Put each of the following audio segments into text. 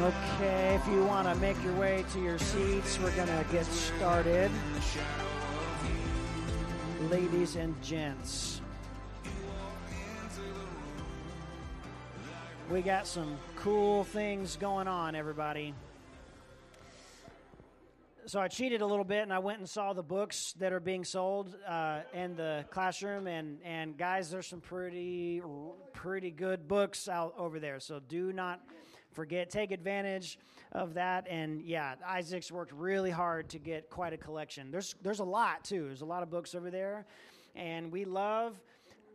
Okay, if you want to make your way to your seats, we're going to get started. Ladies and gents, we got some cool things going on, everybody. So I cheated a little bit and I went and saw the books that are being sold uh, in the classroom, and, and guys, there's some pretty pretty good books out over there. So do not forget, take advantage of that. And yeah, Isaac's worked really hard to get quite a collection. There's there's a lot too. There's a lot of books over there, and we love.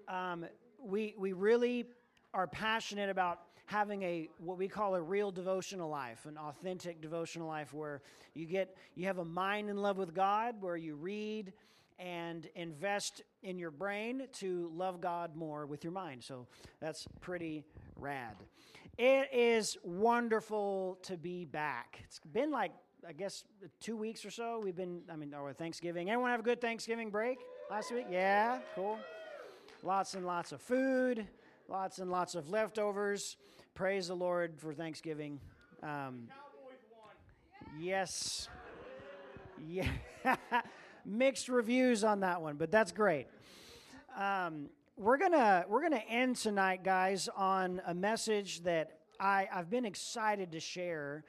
Um, we we really are passionate about having a what we call a real devotional life an authentic devotional life where you get you have a mind in love with god where you read and invest in your brain to love god more with your mind so that's pretty rad it is wonderful to be back. It's been like, I guess, two weeks or so. We've been, I mean, or Thanksgiving. Anyone have a good Thanksgiving break last week? Yeah, cool. Lots and lots of food, lots and lots of leftovers. Praise the Lord for Thanksgiving. Um, yes. Yeah. Mixed reviews on that one, but that's great. Um, we're gonna we're gonna end tonight, guys, on a message that I I've been excited to share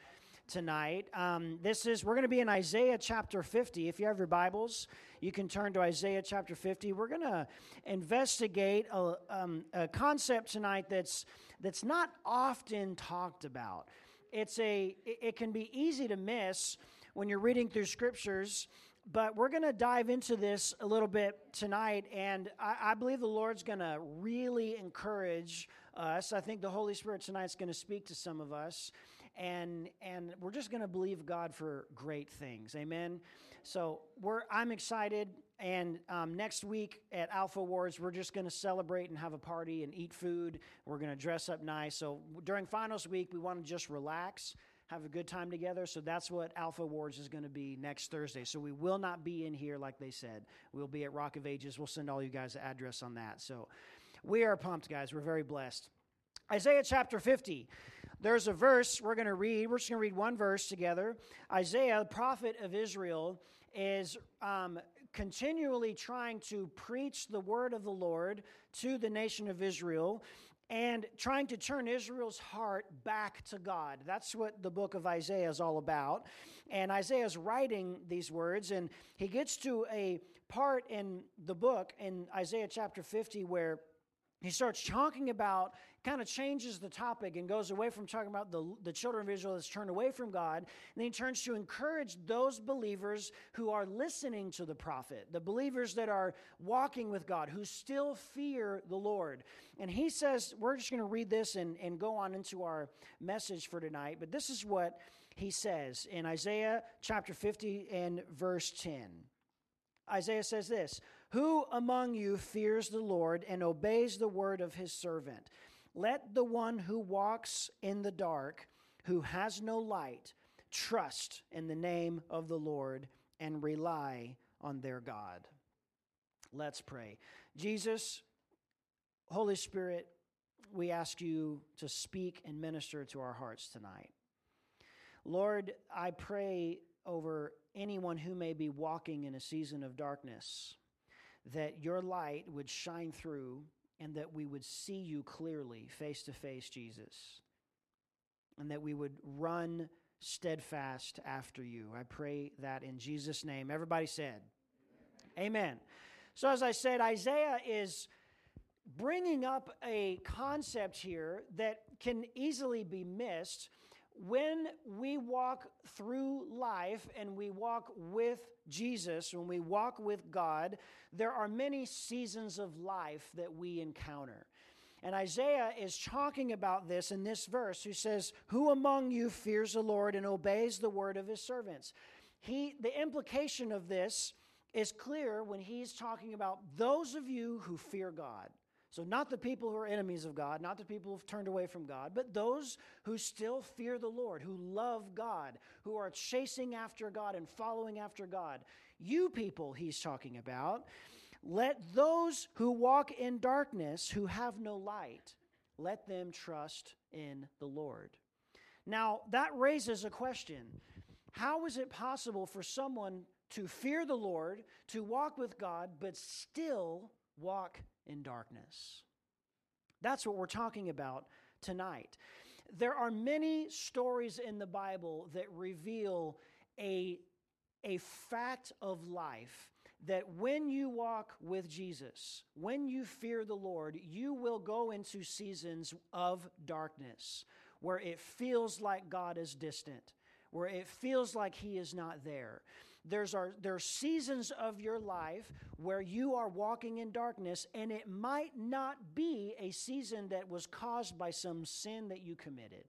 tonight. Um, this is we're gonna be in Isaiah chapter 50. If you have your Bibles, you can turn to Isaiah chapter 50. We're gonna investigate a, um, a concept tonight that's that's not often talked about. It's a it, can be easy to miss when you're reading through scriptures but we're going to dive into this a little bit tonight, and I, I believe the Lord's going to really encourage us. I think the Holy Spirit tonight is going to speak to some of us, and and we're just going to believe God for great things. Amen. So we're I'm excited, and um, next week at Alpha Awards, we're just going to celebrate and have a party and eat food. We're going to dress up nice. So during finals week, we want to just relax have a good time together. So that's what Alpha Awards is going to be next Thursday. So we will not be in here like they said. We'll be at Rock of Ages. We'll send all you guys the address on that. So we are pumped, guys. We're very blessed. Isaiah chapter 50. There's a verse we're going to read. We're just going to read one verse together. Isaiah, the prophet of Israel, is um, continually trying to preach the word of the Lord to the nation of Israel and trying to turn Israel's heart back to God. That's what the book of Isaiah is all about. And Isaiah is writing these words, and he gets to a part in the book in Isaiah chapter 50 where he starts talking about kind of changes the topic and goes away from talking about the, the children of Israel that's turned away from God. And then he turns to encourage those believers who are listening to the prophet, the believers that are walking with God, who still fear the Lord. And he says, we're just going to read this and, and go on into our message for tonight. But this is what he says in Isaiah chapter 50 and verse 10. Isaiah says this Who among you fears the Lord and obeys the word of his servant? Let the one who walks in the dark, who has no light, trust in the name of the Lord and rely on their God. Let's pray. Jesus, Holy Spirit, we ask you to speak and minister to our hearts tonight. Lord, I pray over anyone who may be walking in a season of darkness that your light would shine through and that we would see you clearly, face to face, Jesus, and that we would run steadfast after you. I pray that in Jesus' name. Everybody said, Amen. Amen. So, as I said, Isaiah is bringing up a concept here that can easily be missed when we walk through life and we walk with Jesus, when we walk with God, there are many seasons of life that we encounter. And Isaiah is talking about this in this verse, who says, Who among you fears the Lord and obeys the word of his servants? He, the implication of this is clear when he's talking about those of you who fear God. So, not the people who are enemies of God, not the people who've turned away from God, but those who still fear the Lord, who love God, who are chasing after God and following after God. You people, he's talking about, let those who walk in darkness, who have no light, let them trust in the Lord. Now, that raises a question. How is it possible for someone to fear the Lord, to walk with God, but still walk in darkness? That's what we're talking about tonight. There are many stories in the Bible that reveal a, a fact of life that when you walk with Jesus, when you fear the Lord, you will go into seasons of darkness where it feels like God is distant, where it feels like He is not there. There's our, there are seasons of your life where you are walking in darkness, and it might not be a season that was caused by some sin that you committed.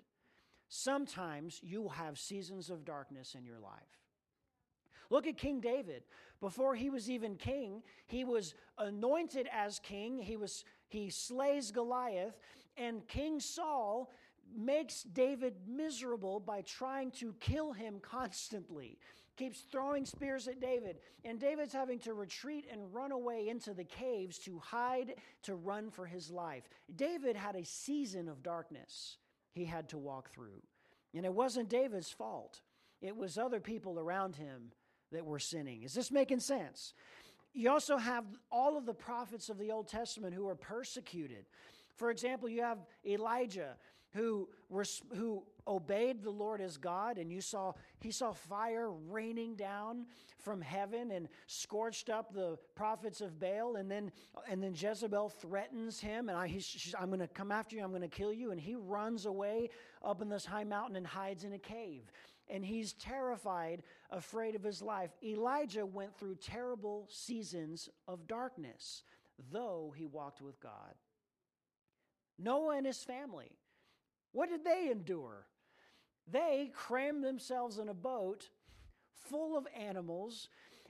Sometimes you have seasons of darkness in your life. Look at King David. Before he was even king, he was anointed as king. He was he slays Goliath, and King Saul makes David miserable by trying to kill him constantly. Keeps throwing spears at David, and David's having to retreat and run away into the caves to hide, to run for his life. David had a season of darkness he had to walk through. And it wasn't David's fault, it was other people around him that were sinning. Is this making sense? You also have all of the prophets of the Old Testament who were persecuted. For example, you have Elijah who, who obeyed the Lord as God, and you saw he saw fire raining down from heaven and scorched up the prophets of Baal, and then and then Jezebel threatens him, and I, I'm going to come after you, I'm going to kill you, and he runs away up in this high mountain and hides in a cave, and he's terrified, afraid of his life. Elijah went through terrible seasons of darkness, though he walked with God. Noah and his family what did they endure? They crammed themselves in a boat full of animals,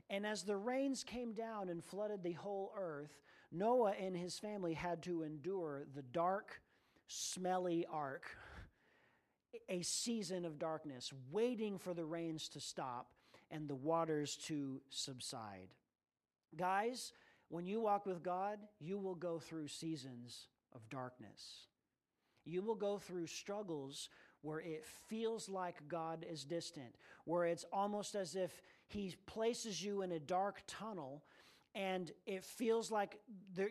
and as the rains came down and flooded the whole earth, Noah and his family had to endure the dark, smelly ark, a season of darkness, waiting for the rains to stop and the waters to subside. Guys, when you walk with God, you will go through seasons of darkness. You will go through struggles where it feels like God is distant, where it's almost as if He places you in a dark tunnel and it feels like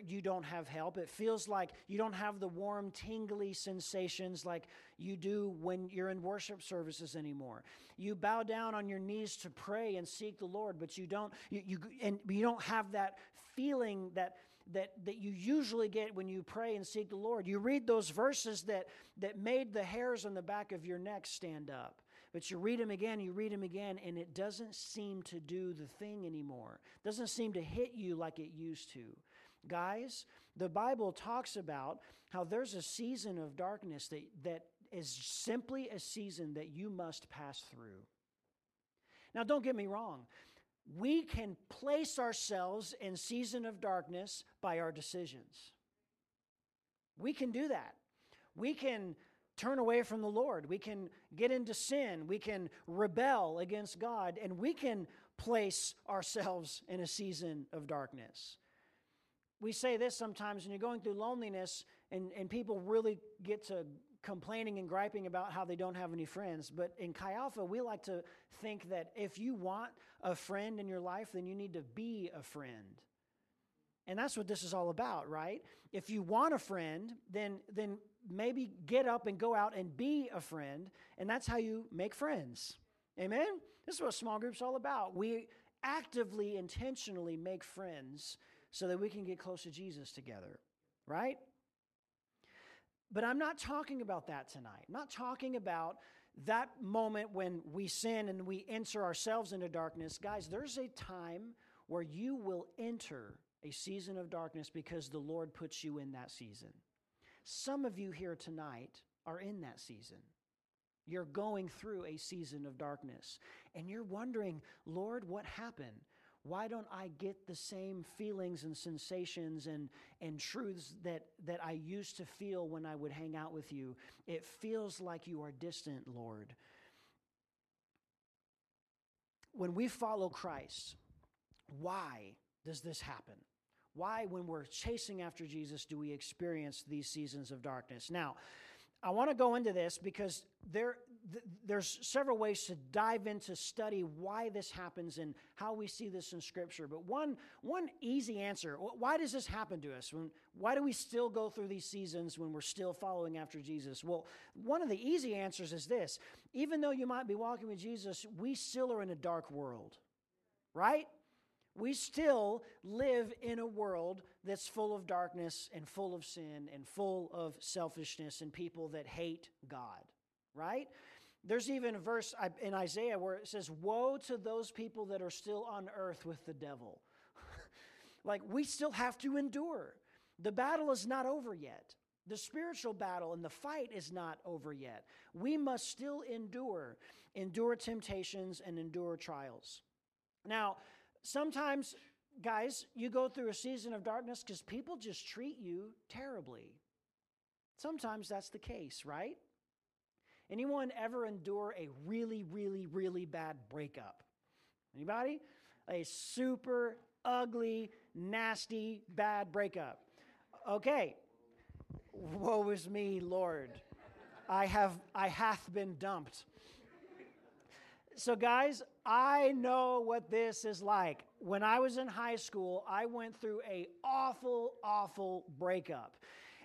you don't have help. It feels like you don't have the warm, tingly sensations like you do when you're in worship services anymore. You bow down on your knees to pray and seek the Lord, but you don't you, you and you don't have that feeling that that, that you usually get when you pray and seek the Lord. You read those verses that, that made the hairs on the back of your neck stand up. But you read them again, you read them again, and it doesn't seem to do the thing anymore. It doesn't seem to hit you like it used to. Guys, the Bible talks about how there's a season of darkness that, that is simply a season that you must pass through. Now, don't get me wrong we can place ourselves in season of darkness by our decisions. We can do that. We can turn away from the Lord. We can get into sin. We can rebel against God, and we can place ourselves in a season of darkness. We say this sometimes when you're going through loneliness, and, and people really get to complaining and griping about how they don't have any friends. But in Chi Alpha, we like to think that if you want a friend in your life, then you need to be a friend. And that's what this is all about, right? If you want a friend, then then maybe get up and go out and be a friend, and that's how you make friends. Amen. This is what small groups all about. We actively intentionally make friends so that we can get close to Jesus together, right? But I'm not talking about that tonight. I'm not talking about that moment when we sin and we enter ourselves into darkness. Guys, there's a time where you will enter a season of darkness because the Lord puts you in that season. Some of you here tonight are in that season. You're going through a season of darkness and you're wondering, Lord, what happened? Why don't I get the same feelings and sensations and, and truths that, that I used to feel when I would hang out with you? It feels like you are distant, Lord. When we follow Christ, why does this happen? Why, when we're chasing after Jesus, do we experience these seasons of darkness? Now, I want to go into this because there, th- there's several ways to dive into study why this happens and how we see this in Scripture. But one, one easy answer why does this happen to us? When, why do we still go through these seasons when we're still following after Jesus? Well, one of the easy answers is this even though you might be walking with Jesus, we still are in a dark world, right? we still live in a world that's full of darkness and full of sin and full of selfishness and people that hate God, right? There's even a verse in Isaiah where it says, Woe to those people that are still on earth with the devil. like, we still have to endure. The battle is not over yet. The spiritual battle and the fight is not over yet. We must still endure, endure temptations and endure trials. Now, Sometimes, guys, you go through a season of darkness because people just treat you terribly. Sometimes that's the case, right? Anyone ever endure a really, really, really bad breakup? Anybody? A super ugly, nasty, bad breakup. Okay. Woe is me, Lord. I have I hath been dumped. So guys, I know what this is like. When I was in high school, I went through a awful, awful breakup.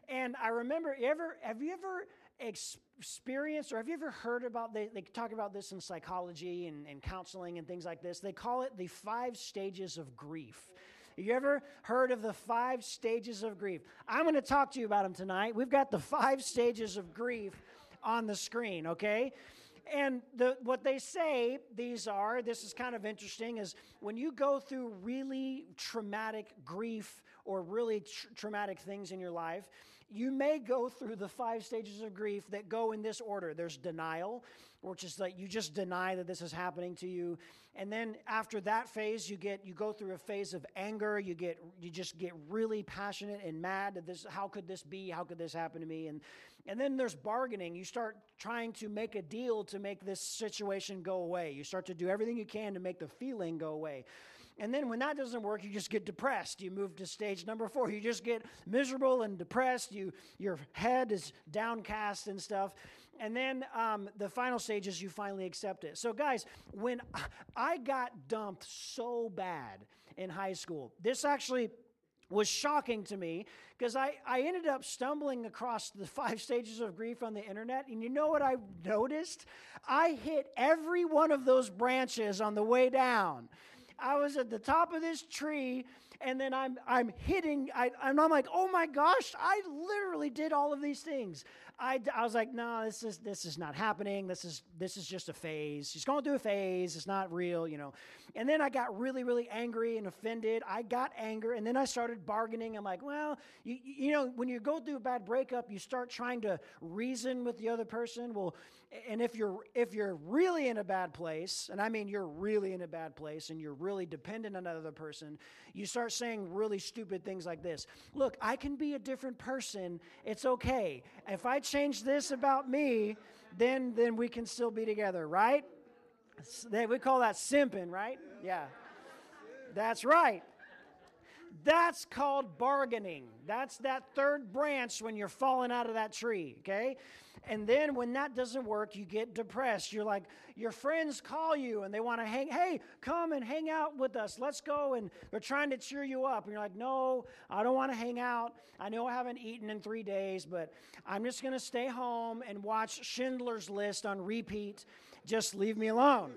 And I remember, ever have you ever experienced or have you ever heard about they, they talk about this in psychology and, and counseling and things like this? They call it the five stages of grief. You ever heard of the five stages of grief? I'm going to talk to you about them tonight. We've got the five stages of grief on the screen, okay? And the, what they say these are, this is kind of interesting, is when you go through really traumatic grief or really tr- traumatic things in your life, you may go through the five stages of grief that go in this order. There's denial, which is like you just deny that this is happening to you. And then after that phase, you get you go through a phase of anger. You get you just get really passionate and mad that this how could this be? How could this happen to me? And and then there's bargaining. You start trying to make a deal to make this situation go away. You start to do everything you can to make the feeling go away. And then when that doesn't work, you just get depressed. You move to stage number four. You just get miserable and depressed. You, your head is downcast and stuff. And then um, the final stage is you finally accept it. So, guys, when I got dumped so bad in high school, this actually was shocking to me because I, I ended up stumbling across the five stages of grief on the internet. And you know what I noticed? I hit every one of those branches on the way down. I was at the top of this tree and then I'm I'm hitting I, I'm like, oh my gosh, I literally did all of these things. I, I was like, no, this is this is not happening. This is this is just a phase. She's going through a phase. It's not real, you know. And then I got really really angry and offended. I got anger, and then I started bargaining. I'm like, well, you you know, when you go through a bad breakup, you start trying to reason with the other person. Well, and if you're if you're really in a bad place and i mean you're really in a bad place and you're really dependent on another person you start saying really stupid things like this look i can be a different person it's okay if i change this about me then then we can still be together right? We call that simping right? Yeah. That's right that's called bargaining. That's that third branch when you're falling out of that tree, okay? And then when that doesn't work, you get depressed. You're like, your friends call you and they want to hang, hey, come and hang out with us. Let's go. And they're trying to cheer you up. And you're like, no, I don't want to hang out. I know I haven't eaten in three days, but I'm just going to stay home and watch Schindler's List on repeat. Just leave me alone.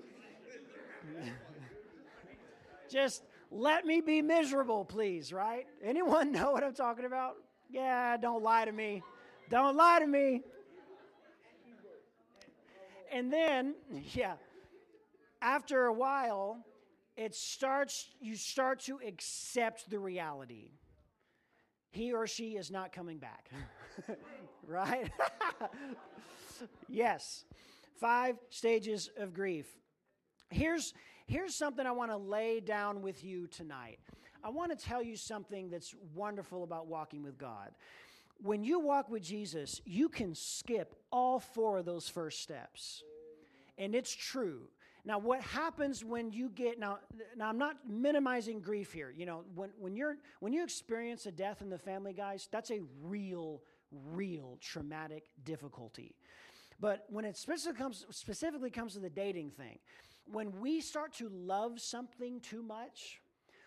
just let me be miserable, please, right? Anyone know what I'm talking about? Yeah, don't lie to me. Don't lie to me. And then, yeah, after a while, it starts, you start to accept the reality. He or she is not coming back. right? yes. Five stages of grief. Here's, here's something I want to lay down with you tonight. I want to tell you something that's wonderful about walking with God when you walk with Jesus, you can skip all four of those first steps. And it's true. Now, what happens when you get now? Now, I'm not minimizing grief here. You know, when when you're when you experience a death in the family, guys, that's a real, real traumatic difficulty. But when it specifically comes specifically comes to the dating thing, when we start to love something too much,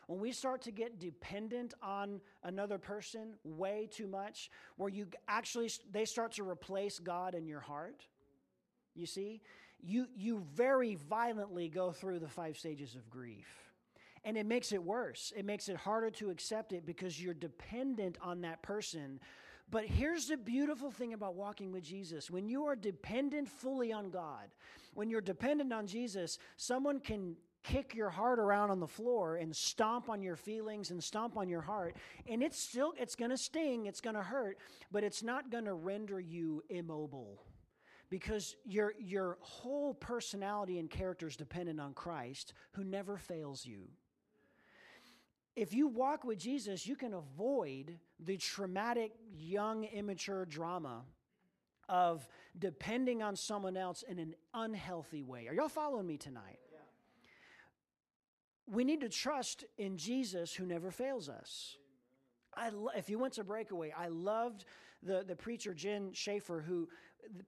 when we start to get dependent on another person way too much, where you actually they start to replace God in your heart, you see, you you very violently go through the five stages of grief. And it makes it worse. It makes it harder to accept it because you're dependent on that person. But here's the beautiful thing about walking with Jesus. When you are dependent fully on God, when you're dependent on Jesus, someone can kick your heart around on the floor and stomp on your feelings and stomp on your heart and it's still it's going to sting it's going to hurt but it's not going to render you immobile because your your whole personality and character is dependent on Christ who never fails you. If you walk with Jesus you can avoid the traumatic young immature drama of depending on someone else in an unhealthy way are y'all following me tonight we need to trust in Jesus who never fails us. I lo- if you went to Breakaway, I loved the, the preacher Jen Schaefer who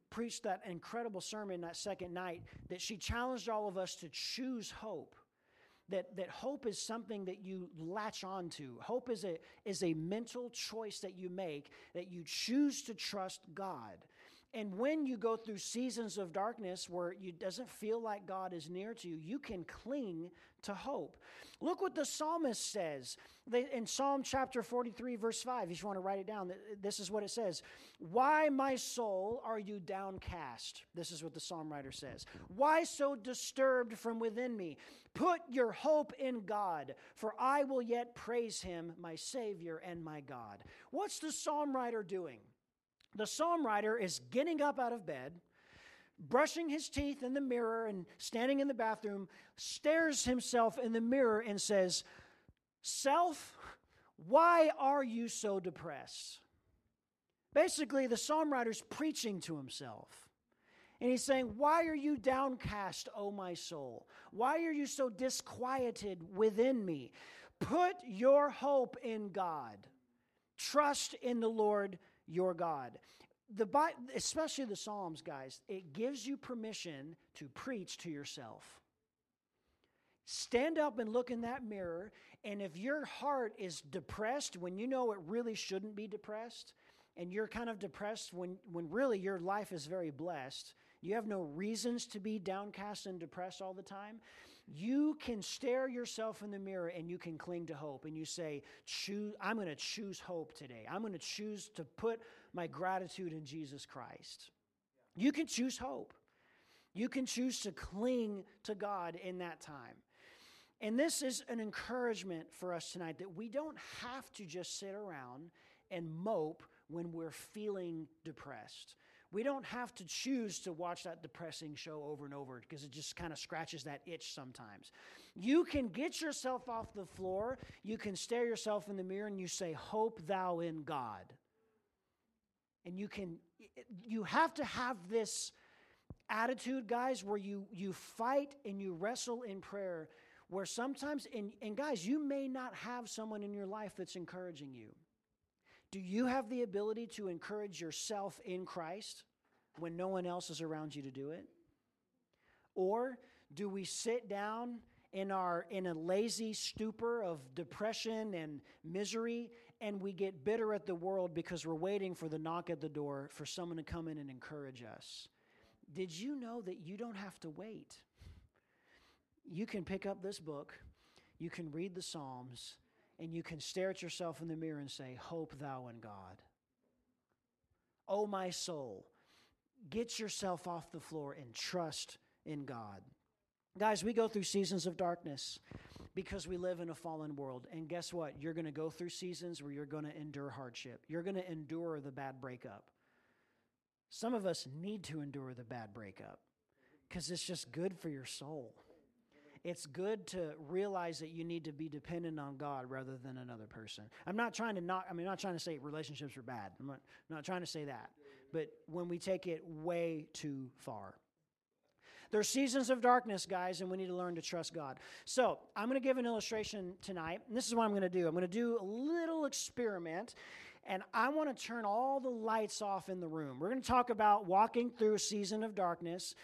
preached that incredible sermon that second night that she challenged all of us to choose hope. That, that hope is something that you latch on to. Hope is a, is a mental choice that you make, that you choose to trust God. And when you go through seasons of darkness where it doesn't feel like God is near to you, you can cling to hope. Look what the psalmist says in Psalm chapter 43, verse 5. If you want to write it down, this is what it says Why, my soul, are you downcast? This is what the psalm writer says. Why so disturbed from within me? Put your hope in God, for I will yet praise him, my Savior and my God. What's the psalm writer doing? The psalm writer is getting up out of bed, brushing his teeth in the mirror, and standing in the bathroom, stares himself in the mirror and says, Self, why are you so depressed? Basically, the psalm writer's preaching to himself. And he's saying, Why are you downcast, O my soul? Why are you so disquieted within me? Put your hope in God. Trust in the Lord your God. The especially the Psalms, guys, it gives you permission to preach to yourself. Stand up and look in that mirror, and if your heart is depressed when you know it really shouldn't be depressed, and you're kind of depressed when, when really your life is very blessed, you have no reasons to be downcast and depressed all the time, you can stare yourself in the mirror and you can cling to hope and you say, choose, I'm going to choose hope today. I'm going to choose to put my gratitude in Jesus Christ. You can choose hope. You can choose to cling to God in that time. And this is an encouragement for us tonight that we don't have to just sit around and mope when we're feeling depressed. We don't have to choose to watch that depressing show over and over because it just kind of scratches that itch sometimes. You can get yourself off the floor, you can stare yourself in the mirror and you say, Hope thou in God. And you can, you have to have this attitude, guys, where you, you fight and you wrestle in prayer. Where sometimes, and, and guys, you may not have someone in your life that's encouraging you. Do you have the ability to encourage yourself in Christ when no one else is around you to do it? Or do we sit down in our in a lazy stupor of depression and misery and we get bitter at the world because we're waiting for the knock at the door for someone to come in and encourage us? Did you know that you don't have to wait? You can pick up this book, you can read the Psalms, and you can stare at yourself in the mirror and say, Hope thou in God. Oh, my soul, get yourself off the floor and trust in God. Guys, we go through seasons of darkness because we live in a fallen world. And guess what? You're going to go through seasons where you're going to endure hardship. You're going to endure the bad breakup. Some of us need to endure the bad breakup because it's just good for your soul it's good to realize that you need to be dependent on God rather than another person. I'm not trying to not, I mean, I'm not trying to say relationships are bad. I'm not, I'm not trying to say that. But when we take it way too far. There's seasons of darkness, guys, and we need to learn to trust God. So I'm going to give an illustration tonight, and this is what I'm going to do. I'm going to do a little experiment, and I want to turn all the lights off in the room. We're going to talk about walking through a season of darkness.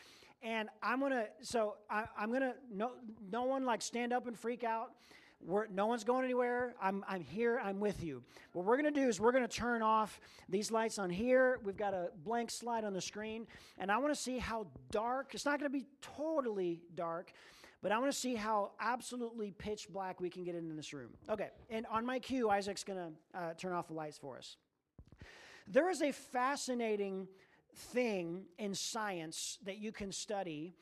And I'm gonna, so I, am gonna, no, no one like stand up and freak out. We're, no one's going anywhere. I'm, I'm here. I'm with you. What we're going to do is we're going to turn off these lights on here. We've got a blank slide on the screen. And I want to see how dark, it's not going to be totally dark, but I want to see how absolutely pitch black we can get in this room. Okay. And on my cue, Isaac's going to uh, turn off the lights for us. There is a fascinating thing in science that you can study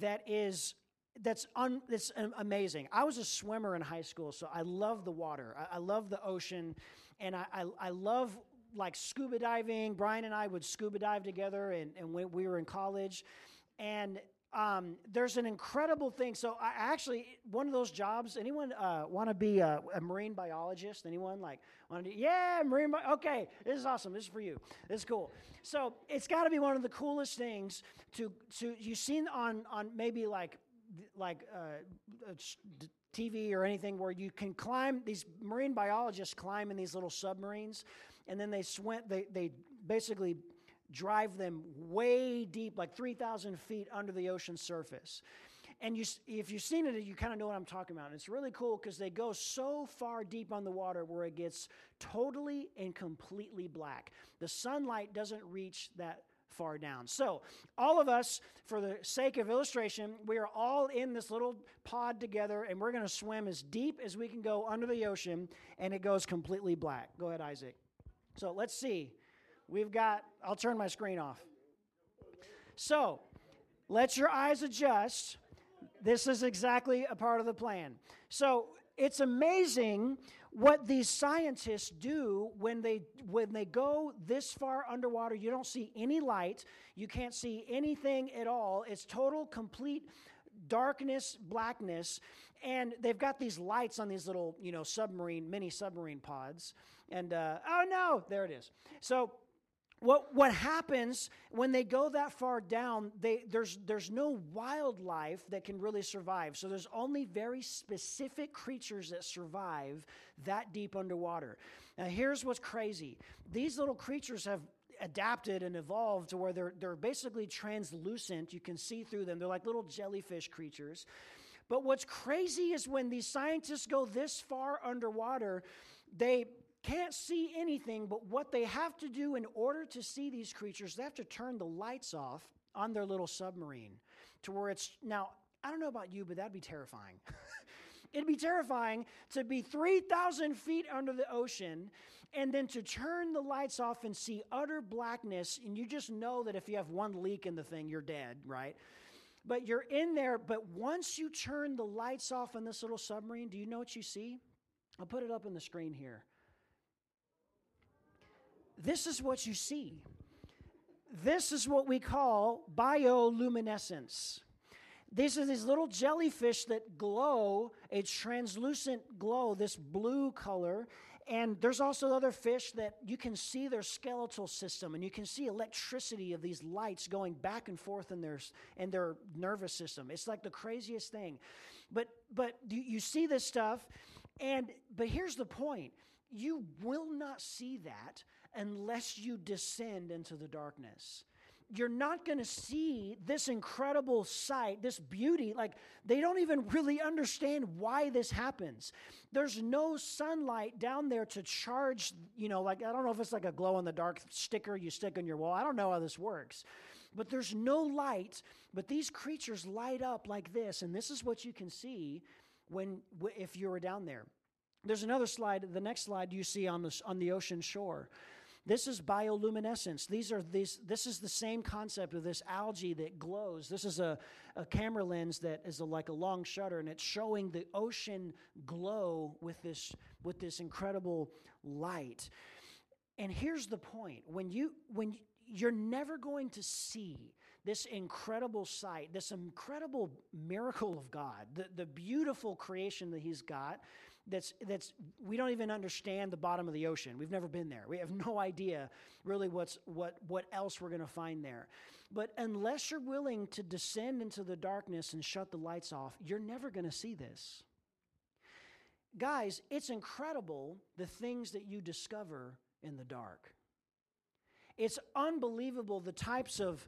that is that's un, that's amazing. I was a swimmer in high school, so I love the water. I, I love the ocean, and I, I, I, love like scuba diving. Brian and I would scuba dive together, and, and when we were in college, and um, there's an incredible thing. So I actually one of those jobs. Anyone uh, want to be a, a, marine biologist? Anyone like want to? Yeah, marine. Bi- okay, this is awesome. This is for you. This is cool. So it's got to be one of the coolest things to to you've seen on on maybe like like uh, TV or anything where you can climb. These marine biologists climb in these little submarines, and then they swim. They they basically drive them way deep, like 3,000 feet under the ocean surface. And you, if you've seen it, you kind of know what I'm talking about. And it's really cool because they go so far deep on the water where it gets totally and completely black. The sunlight doesn't reach that far down. So, all of us, for the sake of illustration, we are all in this little pod together and we're going to swim as deep as we can go under the ocean and it goes completely black. Go ahead, Isaac. So, let's see. We've got, I'll turn my screen off. So, let your eyes adjust. This is exactly a part of the plan. So, it's amazing what these scientists do when they when they go this far underwater you don't see any light you can't see anything at all it's total complete darkness blackness and they've got these lights on these little you know submarine mini submarine pods and uh, oh no there it is so what, what happens when they go that far down, they, there's, there's no wildlife that can really survive. So there's only very specific creatures that survive that deep underwater. Now, here's what's crazy these little creatures have adapted and evolved to where they're, they're basically translucent. You can see through them, they're like little jellyfish creatures. But what's crazy is when these scientists go this far underwater, they can't see anything, but what they have to do in order to see these creatures, they have to turn the lights off on their little submarine to where it's now, I don't know about you, but that'd be terrifying. It'd be terrifying to be 3,000 feet under the ocean and then to turn the lights off and see utter blackness. And you just know that if you have one leak in the thing, you're dead, right? But you're in there. But once you turn the lights off on this little submarine, do you know what you see? I'll put it up on the screen here. This is what you see. This is what we call bioluminescence. These are these little jellyfish that glow a translucent glow, this blue color. And there's also other fish that you can see their skeletal system and you can see electricity of these lights going back and forth in their, in their nervous system. It's like the craziest thing. But, but you, you see this stuff, and but here's the point you will not see that unless you descend into the darkness. You're not going to see this incredible sight, this beauty. Like, they don't even really understand why this happens. There's no sunlight down there to charge, you know, like, I don't know if it's like a glow in the dark sticker you stick on your wall. I don't know how this works. But there's no light, but these creatures light up like this. And this is what you can see when, if you were down there. There's another slide, the next slide you see on the, on the ocean shore. This is bioluminescence. These are these, this is the same concept of this algae that glows. This is a, a camera lens that is a, like a long shutter, and it's showing the ocean glow with this, with this incredible light. And here's the point when you, when you're never going to see this incredible sight, this incredible miracle of God, the, the beautiful creation that He's got, that's that's we don't even understand the bottom of the ocean. We've never been there. We have no idea really what's what what else we're going to find there. But unless you're willing to descend into the darkness and shut the lights off, you're never going to see this. Guys, it's incredible the things that you discover in the dark. It's unbelievable the types of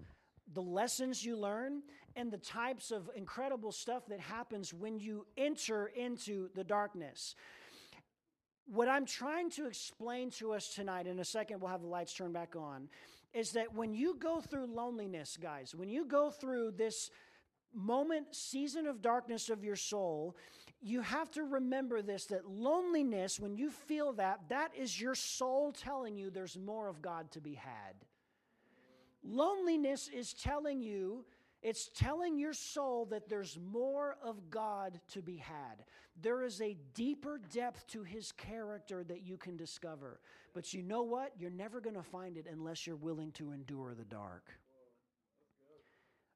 the lessons you learn and the types of incredible stuff that happens when you enter into the darkness. What I'm trying to explain to us tonight, in a second, we'll have the lights turned back on, is that when you go through loneliness, guys, when you go through this moment, season of darkness of your soul, you have to remember this that loneliness, when you feel that, that is your soul telling you there's more of God to be had. Loneliness is telling you, it's telling your soul that there's more of God to be had. There is a deeper depth to his character that you can discover. But you know what? You're never going to find it unless you're willing to endure the dark.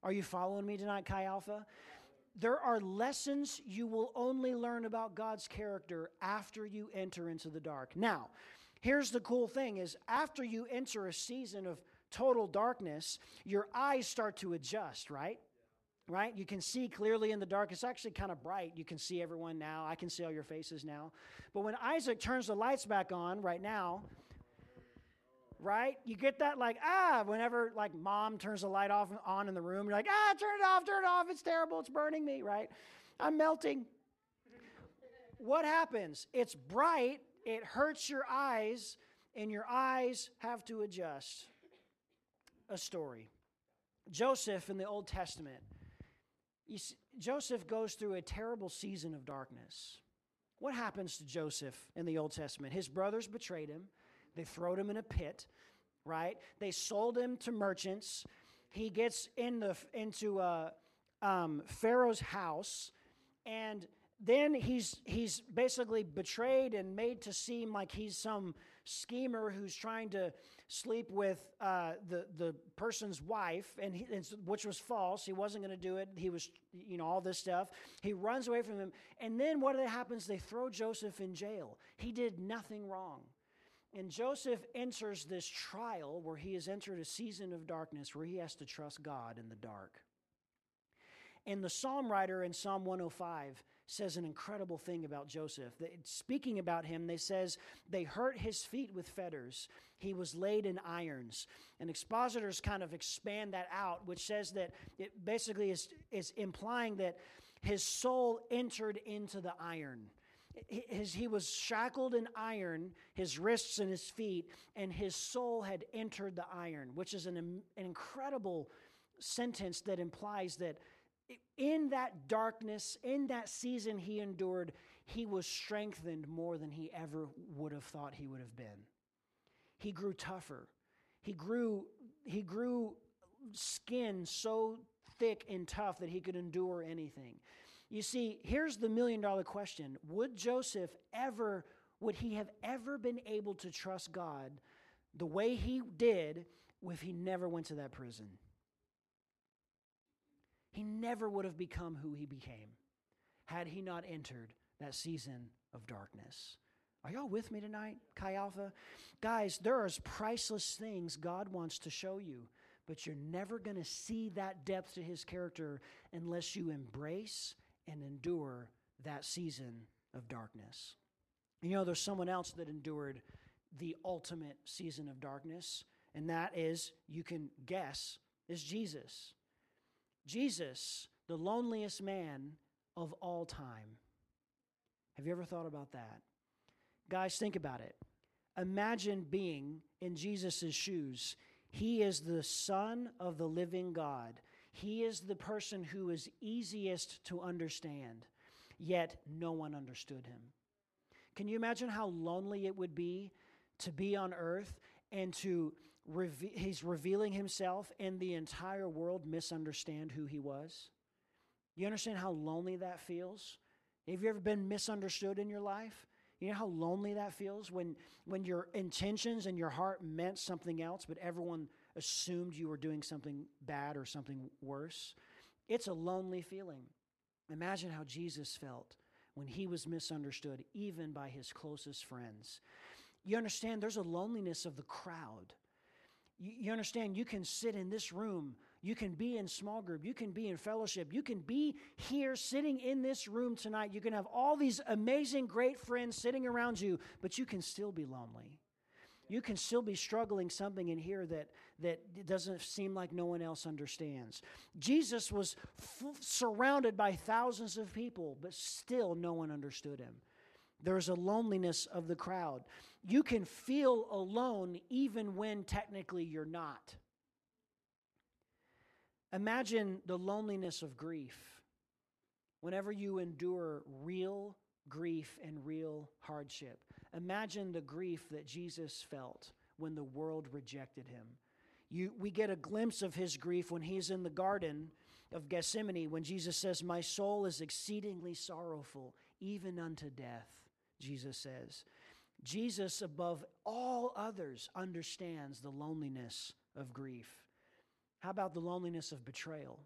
Are you following me tonight, Chi Alpha? There are lessons you will only learn about God's character after you enter into the dark. Now, here's the cool thing is after you enter a season of total darkness, your eyes start to adjust, right? Right? You can see clearly in the dark. It's actually kind of bright. You can see everyone now. I can see all your faces now. But when Isaac turns the lights back on right now, right? You get that like, ah, whenever like mom turns the light off on in the room, you're like, ah, turn it off, turn it off. It's terrible. It's burning me, right? I'm melting. what happens? It's bright, it hurts your eyes, and your eyes have to adjust a story. Joseph in the Old Testament, see, Joseph goes through a terrible season of darkness. What happens to Joseph in the Old Testament? His brothers betrayed him, they throw him in a pit, right? They sold him to merchants. He gets in the, into uh, um, Pharaoh's house, and then he's, he's basically betrayed and made to seem like he's some schemer who's trying to sleep with uh, the the person's wife, and, he, and which was false. He wasn't going to do it. He was, you know, all this stuff. He runs away from him, and then what happens? They throw Joseph in jail. He did nothing wrong. And Joseph enters this trial where he has entered a season of darkness where he has to trust God in the dark. And the psalm writer in Psalm 105 says an incredible thing about Joseph. Speaking about him, they says they hurt his feet with fetters. He was laid in irons. And expositors kind of expand that out, which says that it basically is, is implying that his soul entered into the iron. His, he was shackled in iron, his wrists and his feet, and his soul had entered the iron, which is an, an incredible sentence that implies that in that darkness, in that season he endured, he was strengthened more than he ever would have thought he would have been. He grew tougher. He grew, he grew skin so thick and tough that he could endure anything. You see, here's the million dollar question Would Joseph ever, would he have ever been able to trust God the way he did if he never went to that prison? He never would have become who he became had he not entered that season of darkness. Are y'all with me tonight, Chi Alpha? Guys, there are priceless things God wants to show you, but you're never going to see that depth to his character unless you embrace and endure that season of darkness. You know, there's someone else that endured the ultimate season of darkness, and that is, you can guess, is Jesus. Jesus, the loneliest man of all time. Have you ever thought about that? Guys, think about it. Imagine being in Jesus' shoes. He is the Son of the living God. He is the person who is easiest to understand, yet no one understood him. Can you imagine how lonely it would be to be on earth and to reve- he's revealing himself and the entire world misunderstand who he was. You understand how lonely that feels? Have you ever been misunderstood in your life? You know how lonely that feels when, when your intentions and your heart meant something else, but everyone assumed you were doing something bad or something worse? It's a lonely feeling. Imagine how Jesus felt when he was misunderstood, even by his closest friends. You understand, there's a loneliness of the crowd. You, you understand, you can sit in this room, you can be in small group, you can be in fellowship, you can be here sitting in this room tonight. You can have all these amazing, great friends sitting around you, but you can still be lonely you can still be struggling something in here that that doesn't seem like no one else understands. Jesus was f- surrounded by thousands of people, but still no one understood him. There's a loneliness of the crowd. You can feel alone even when technically you're not. Imagine the loneliness of grief. Whenever you endure real grief and real hardship, imagine the grief that Jesus felt when the world rejected him. You, we get a glimpse of his grief when he's in the garden of Gethsemane when Jesus says, My soul is exceedingly sorrowful, even unto death, Jesus says. Jesus, above all others, understands the loneliness of grief. How about the loneliness of betrayal?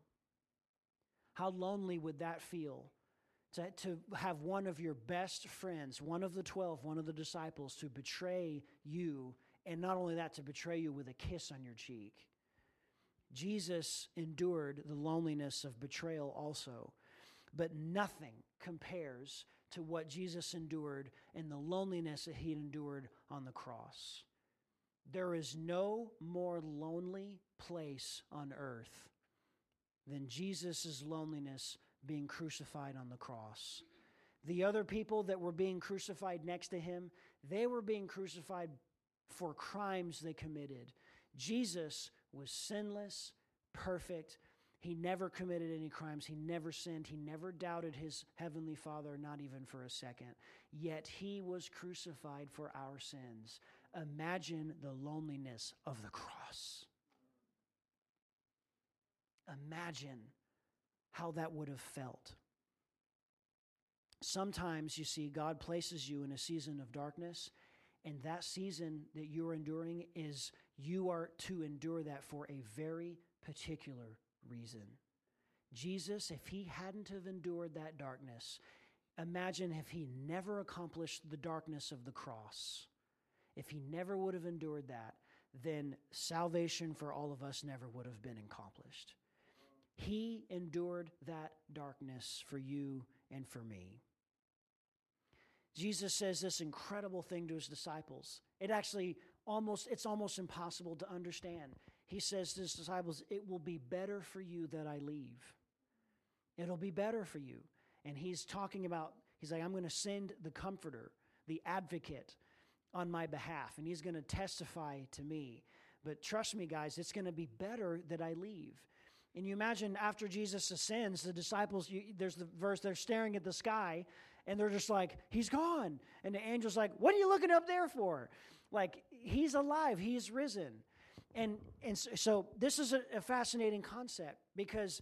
How lonely would that feel to, to have one of your best friends, one of the 12, one of the disciples, to betray you and not only that, to betray you with a kiss on your cheek. Jesus endured the loneliness of betrayal also, but nothing compares to what Jesus endured and the loneliness that he endured on the cross. There is no more lonely place on earth than Jesus' loneliness being crucified on the cross. The other people that were being crucified next to him, they were being crucified for crimes they committed. Jesus was sinless, perfect. He never committed any crimes. He never sinned. He never doubted his heavenly Father, not even for a second. Yet he was crucified for our sins. Imagine the loneliness of the cross. Imagine how that would have felt. Sometimes you see, God places you in a season of darkness and that season that you're enduring is you are to endure that for a very particular reason. Jesus, if he hadn't have endured that darkness, imagine if he never accomplished the darkness of the cross. If he never would have endured that, then salvation for all of us never would have been accomplished. He endured that darkness for you and for me. Jesus says this incredible thing to his disciples. It actually almost it's almost impossible to understand. He says to his disciples, "It will be better for you that I leave. It'll be better for you." And he's talking about he's like, "I'm going to send the comforter, the advocate on my behalf, and he's going to testify to me. But trust me, guys, it's going to be better that I leave." And you imagine after Jesus ascends, the disciples, you, there's the verse, they're staring at the sky and they're just like, He's gone. And the angel's like, What are you looking up there for? Like, He's alive, He's risen. And, and so this is a, a fascinating concept because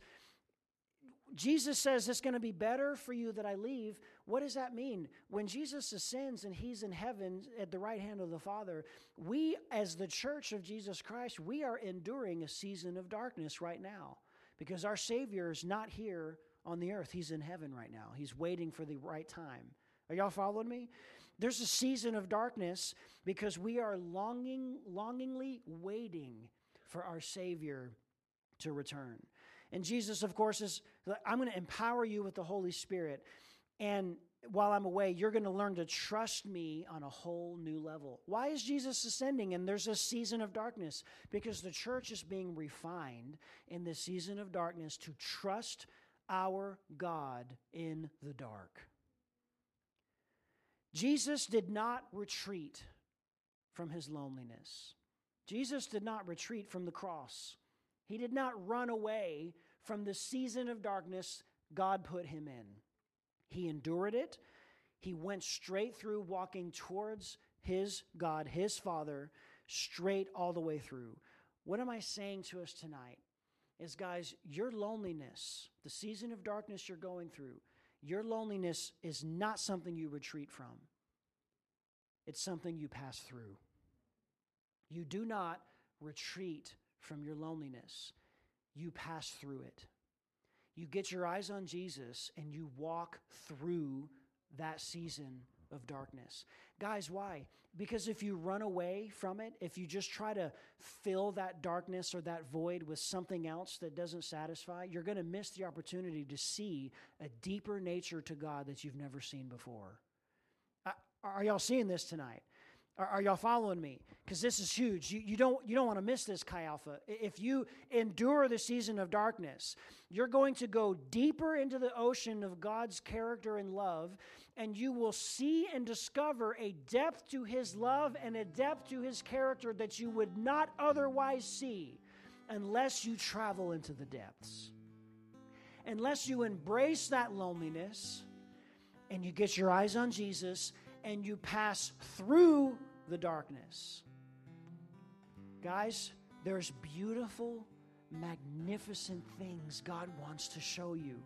Jesus says it's going to be better for you that I leave. What does that mean? When Jesus ascends and he's in heaven at the right hand of the Father, we, as the church of Jesus Christ, we are enduring a season of darkness right now because our Savior is not here on the earth. He's in heaven right now. He's waiting for the right time. Are y'all following me? There's a season of darkness because we are longing, longingly waiting for our Savior to return. And Jesus, of course, is I'm going to empower you with the Holy Spirit. And while I'm away, you're going to learn to trust me on a whole new level. Why is Jesus ascending and there's a season of darkness? Because the church is being refined in this season of darkness to trust our God in the dark. Jesus did not retreat from his loneliness. Jesus did not retreat from the cross. He did not run away from the season of darkness God put him in. He endured it. He went straight through, walking towards his God, his Father, straight all the way through. What am I saying to us tonight? is, guys, your loneliness, the season of darkness you're going through, your loneliness is not something you retreat from, it's something you pass through. You do not retreat from your loneliness, you pass through it. You get your eyes on Jesus and you walk through that season of darkness. Guys, why? Because if you run away from it, if you just try to fill that darkness or that void with something else that doesn't satisfy, you're going to miss the opportunity to see a deeper nature to God that you've never seen before. Uh, are y'all seeing this tonight? Are, are y'all following me? Because this is huge. You, you don't, you don't want to miss this, Chi Alpha. If you endure the season of darkness, you're going to go deeper into the ocean of God's character and love, and you will see and discover a depth to His love and a depth to His character that you would not otherwise see unless you travel into the depths. Unless you embrace that loneliness and you get your eyes on Jesus and you pass through the darkness. Guys, there's beautiful, magnificent things God wants to show you,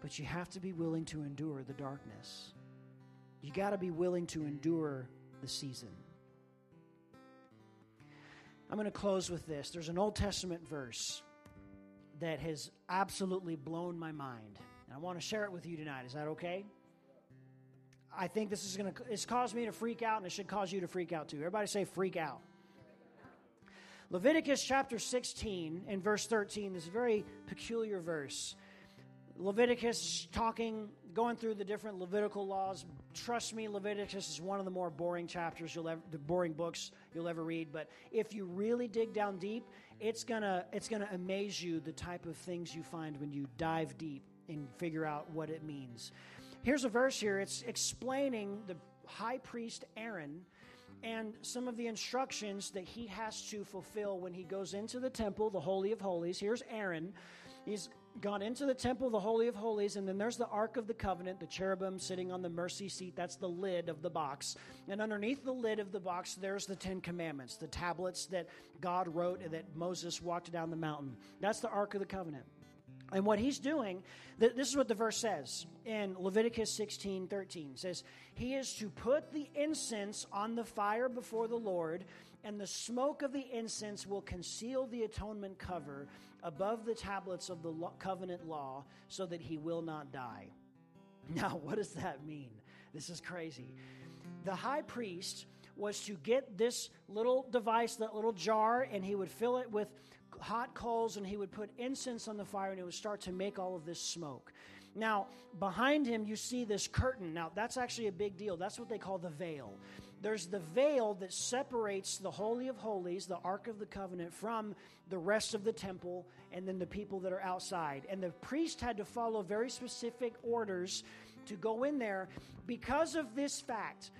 but you have to be willing to endure the darkness. You got to be willing to endure the season. I'm going to close with this. There's an Old Testament verse that has absolutely blown my mind. And I want to share it with you tonight. Is that okay? I think this is going to, it's caused me to freak out and it should cause you to freak out too. Everybody say freak out. Leviticus chapter 16 and verse 13 is a very peculiar verse. Leviticus talking, going through the different Levitical laws. Trust me, Leviticus is one of the more boring chapters you'll ever, the boring books you'll ever read. But if you really dig down deep, it's gonna, it's gonna amaze you the type of things you find when you dive deep and figure out what it means. Here's a verse here. It's explaining the high priest Aaron and some of the instructions that he has to fulfill when he goes into the temple, the Holy of Holies. Here's Aaron. He's gone into the temple, the Holy of Holies, and then there's the Ark of the Covenant, the cherubim sitting on the mercy seat. That's the lid of the box. And underneath the lid of the box, there's the Ten Commandments, the tablets that God wrote and that Moses walked down the mountain. That's the Ark of the Covenant. And what he's doing, this is what the verse says in Leviticus 16 13. says, He is to put the incense on the fire before the Lord, and the smoke of the incense will conceal the atonement cover above the tablets of the covenant law so that he will not die. Now, what does that mean? This is crazy. The high priest was to get this little device, that little jar, and he would fill it with hot coals and he would put incense on the fire and it would start to make all of this smoke. Now, behind him, you see this curtain. Now, that's actually a big deal. That's what they call the veil. There's the veil that separates the Holy of Holies, the Ark of the Covenant, from the rest of the temple and then the people that are outside. And the priest had to follow very specific orders to go in there because of this fact.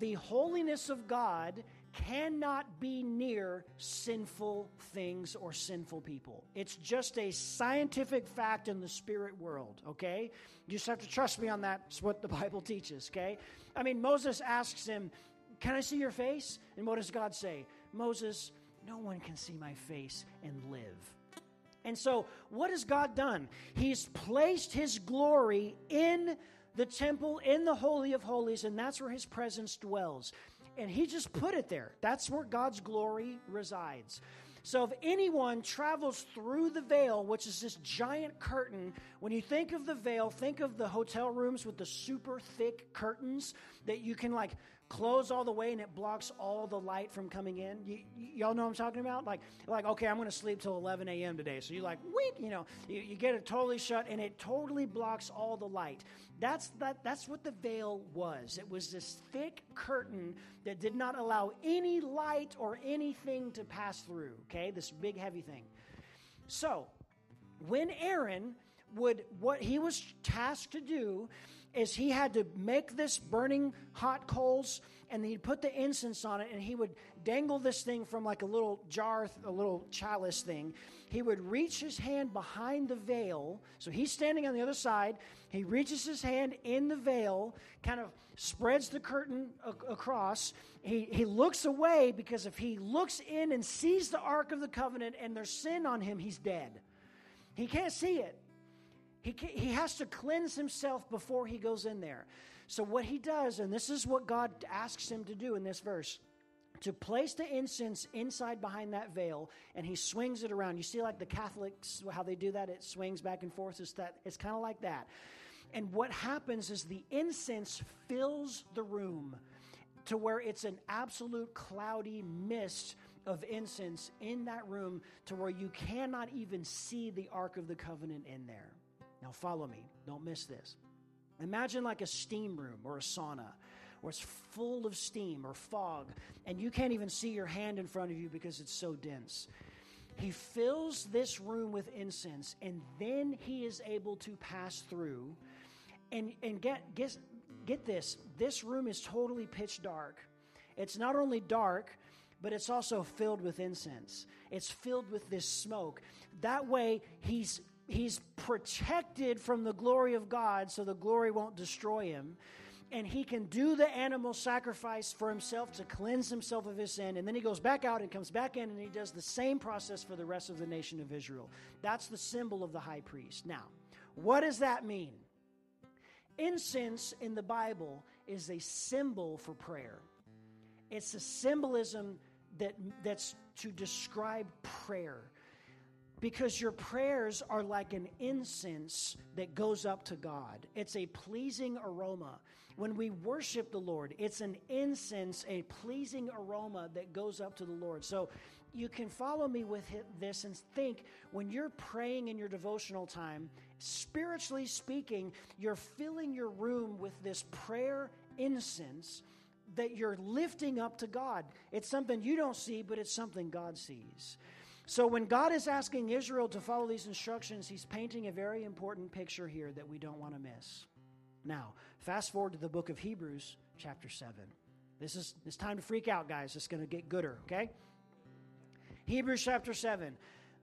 The holiness of God cannot be near sinful things or sinful people. It's just a scientific fact in the spirit world, okay? You just have to trust me on that. It's what the Bible teaches, okay? I mean, Moses asks him, Can I see your face? And what does God say? Moses, no one can see my face and live. And so, what has God done? He's placed his glory in the temple, in the Holy of Holies, and that's where his presence dwells. And he just put it there. That's where God's glory resides. So if anyone travels through the veil, which is this giant curtain, when you think of the veil, think of the hotel rooms with the super thick curtains that you can like close all the way and it blocks all the light from coming in. You, y'all know what I'm talking about? Like, like okay, I'm going to sleep till 11 a.m. today. So you're like, wait, you know, you, you get it totally shut and it totally blocks all the light. That's that. That's what the veil was. It was this thick curtain that did not allow any light or anything to pass through. Okay, this big heavy thing. So, when Aaron would what he was tasked to do is he had to make this burning hot coals and he'd put the incense on it and he would dangle this thing from like a little jar, a little chalice thing. He would reach his hand behind the veil. So he's standing on the other side. He reaches his hand in the veil, kind of spreads the curtain a- across. He, he looks away because if he looks in and sees the Ark of the Covenant and there's sin on him, he's dead. He can't see it. He, he has to cleanse himself before he goes in there. So, what he does, and this is what God asks him to do in this verse, to place the incense inside behind that veil, and he swings it around. You see, like the Catholics, how they do that? It swings back and forth. It's, that, it's kind of like that. And what happens is the incense fills the room to where it's an absolute cloudy mist of incense in that room to where you cannot even see the Ark of the Covenant in there. Now, follow me, don't miss this. Imagine like a steam room or a sauna where it's full of steam or fog, and you can't even see your hand in front of you because it's so dense. He fills this room with incense, and then he is able to pass through. And, and get, get, get this this room is totally pitch dark. It's not only dark, but it's also filled with incense. It's filled with this smoke. That way, he's he's protected from the glory of God so the glory won't destroy him. And he can do the animal sacrifice for himself to cleanse himself of his sin. And then he goes back out and comes back in and he does the same process for the rest of the nation of Israel. That's the symbol of the high priest. Now, what does that mean? Incense in the Bible is a symbol for prayer. It's a symbolism that, that's to describe prayer because your prayers are like an incense that goes up to God. It's a pleasing aroma. When we worship the Lord, it's an incense, a pleasing aroma that goes up to the Lord. So you can follow me with this and think when you're praying in your devotional time, spiritually speaking, you're filling your room with this prayer incense that you're lifting up to God. It's something you don't see, but it's something God sees. So when God is asking Israel to follow these instructions, he's painting a very important picture here that we don't want to miss. Now, fast forward to the book of Hebrews, chapter 7. This is it's time to freak out, guys. It's going to get gooder, okay? Hebrews chapter 7.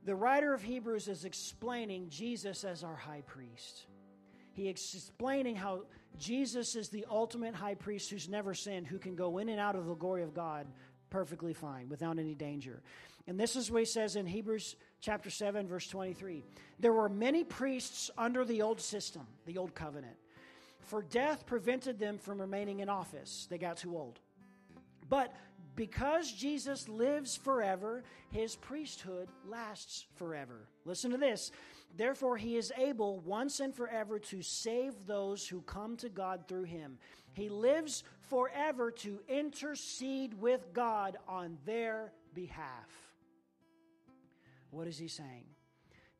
The writer of Hebrews is explaining Jesus as our high priest. He is explaining how Jesus is the ultimate high priest who's never sinned, who can go in and out of the glory of God perfectly fine without any danger. And this is what he says in Hebrews chapter 7, verse 23. There were many priests under the old system, the old covenant, for death prevented them from remaining in office. They got too old. But because Jesus lives forever, his priesthood lasts forever. Listen to this. Therefore, he is able once and forever to save those who come to God through him. He lives forever to intercede with God on their behalf. What is he saying?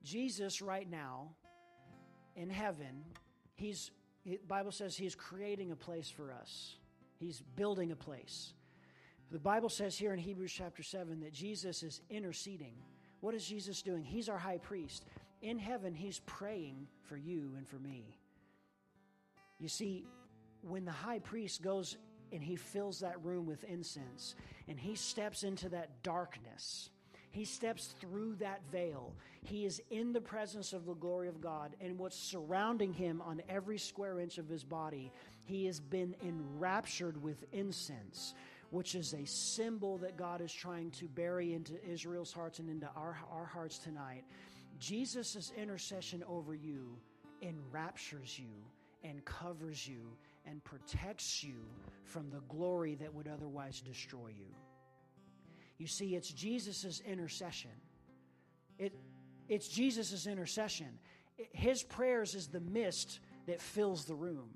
Jesus, right now, in heaven, he's, the Bible says he's creating a place for us, he's building a place. The Bible says here in Hebrews chapter 7 that Jesus is interceding. What is Jesus doing? He's our high priest. In heaven, he's praying for you and for me. You see, when the high priest goes and he fills that room with incense and he steps into that darkness, he steps through that veil. He is in the presence of the glory of God, and what's surrounding him on every square inch of his body, he has been enraptured with incense, which is a symbol that God is trying to bury into Israel's hearts and into our, our hearts tonight. Jesus' intercession over you enraptures you and covers you and protects you from the glory that would otherwise destroy you. You see, it's Jesus' intercession. It, it's Jesus' intercession. His prayers is the mist that fills the room.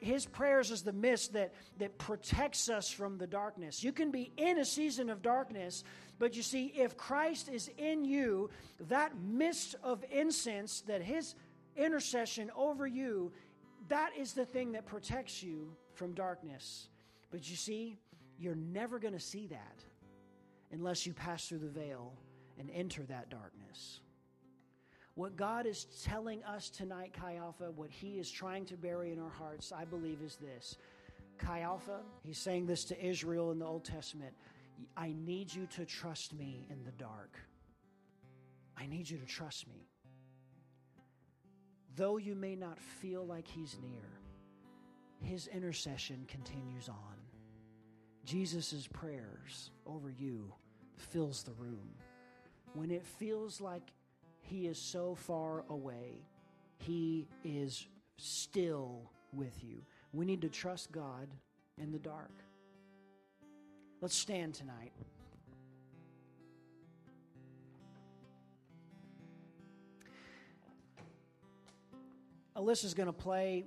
His prayers is the mist that, that protects us from the darkness. You can be in a season of darkness, but you see, if Christ is in you, that mist of incense, that his intercession over you that is the thing that protects you from darkness. But you see, you're never going to see that unless you pass through the veil and enter that darkness. What God is telling us tonight, Chi Alpha, what He is trying to bury in our hearts, I believe, is this. Chi Alpha, He's saying this to Israel in the Old Testament I need you to trust me in the dark. I need you to trust me though you may not feel like he's near, his intercession continues on. Jesus' prayers over you fills the room. When it feels like he is so far away, he is still with you. We need to trust God in the dark. Let's stand tonight. Alyssa's going to play.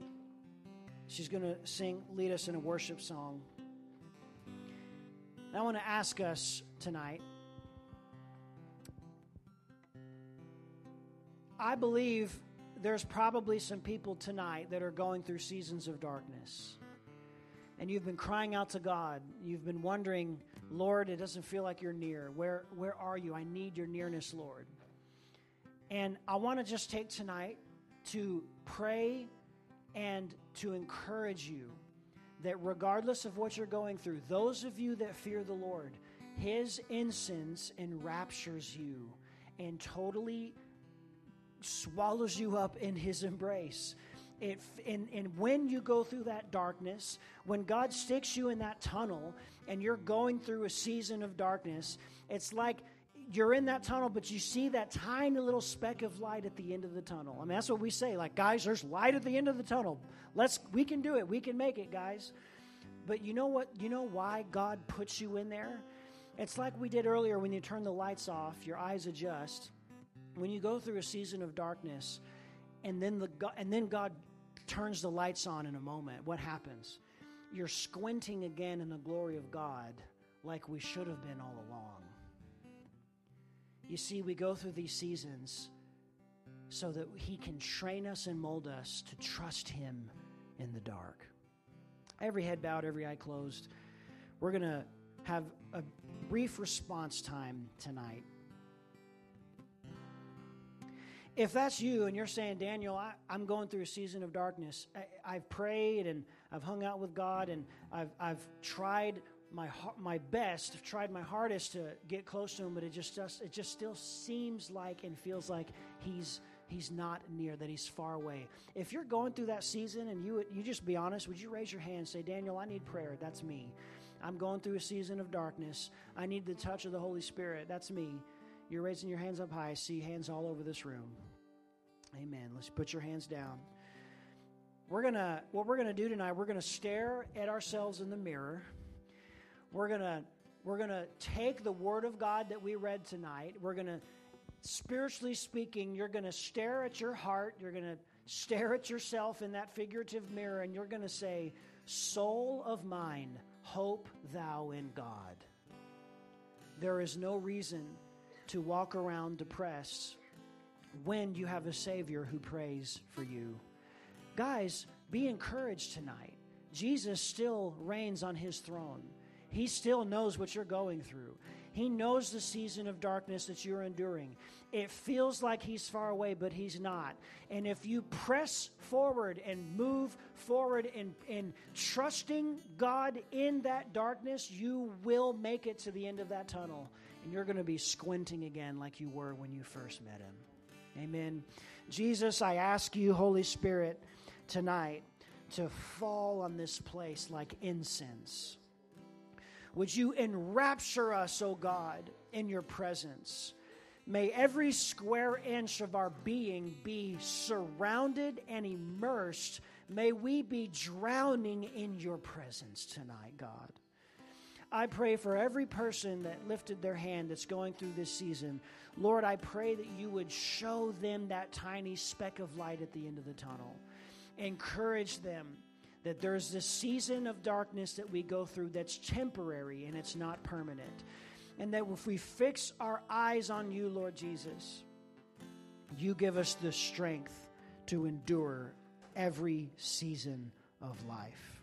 She's going to sing, lead us in a worship song. And I want to ask us tonight. I believe there's probably some people tonight that are going through seasons of darkness. And you've been crying out to God. You've been wondering, Lord, it doesn't feel like you're near. Where, where are you? I need your nearness, Lord. And I want to just take tonight to pray and to encourage you that regardless of what you're going through, those of you that fear the Lord, His incense enraptures you and totally swallows you up in His embrace. It, and, and when you go through that darkness, when God sticks you in that tunnel and you're going through a season of darkness, it's like you're in that tunnel, but you see that tiny little speck of light at the end of the tunnel. I mean, that's what we say. Like, guys, there's light at the end of the tunnel. Let's, we can do it. We can make it, guys. But you know what? You know why God puts you in there? It's like we did earlier when you turn the lights off, your eyes adjust. When you go through a season of darkness, and then the and then God turns the lights on in a moment, what happens? You're squinting again in the glory of God like we should have been all along. You see, we go through these seasons so that He can train us and mold us to trust Him in the dark. Every head bowed, every eye closed. We're going to have a brief response time tonight. If that's you and you're saying, Daniel, I, am going through a season of darkness, I, have prayed and I've hung out with God and I've, I've tried my my best, I've tried my hardest to get close to him, but it just, just it just still seems like and feels like he's he's not near, that he's far away. If you're going through that season and you you just be honest, would you raise your hand and say, Daniel, I need prayer. That's me. I'm going through a season of darkness. I need the touch of the Holy Spirit. That's me. You're raising your hands up high. I see hands all over this room. Amen. Let's put your hands down. We're gonna what we're gonna do tonight, we're gonna stare at ourselves in the mirror we're going to we're going to take the word of God that we read tonight. We're going to spiritually speaking, you're going to stare at your heart, you're going to stare at yourself in that figurative mirror and you're going to say, "Soul of mine, hope thou in God." There is no reason to walk around depressed when you have a Savior who prays for you. Guys, be encouraged tonight. Jesus still reigns on his throne. He still knows what you're going through. He knows the season of darkness that you're enduring. It feels like He's far away, but He's not. And if you press forward and move forward in, in trusting God in that darkness, you will make it to the end of that tunnel. And you're going to be squinting again like you were when you first met Him. Amen. Jesus, I ask you, Holy Spirit, tonight to fall on this place like incense. Would you enrapture us, O God, in your presence? May every square inch of our being be surrounded and immersed. May we be drowning in your presence tonight, God. I pray for every person that lifted their hand that's going through this season. Lord, I pray that you would show them that tiny speck of light at the end of the tunnel. Encourage them that there's this season of darkness that we go through that's temporary and it's not permanent. And that if we fix our eyes on you, Lord Jesus, you give us the strength to endure every season of life.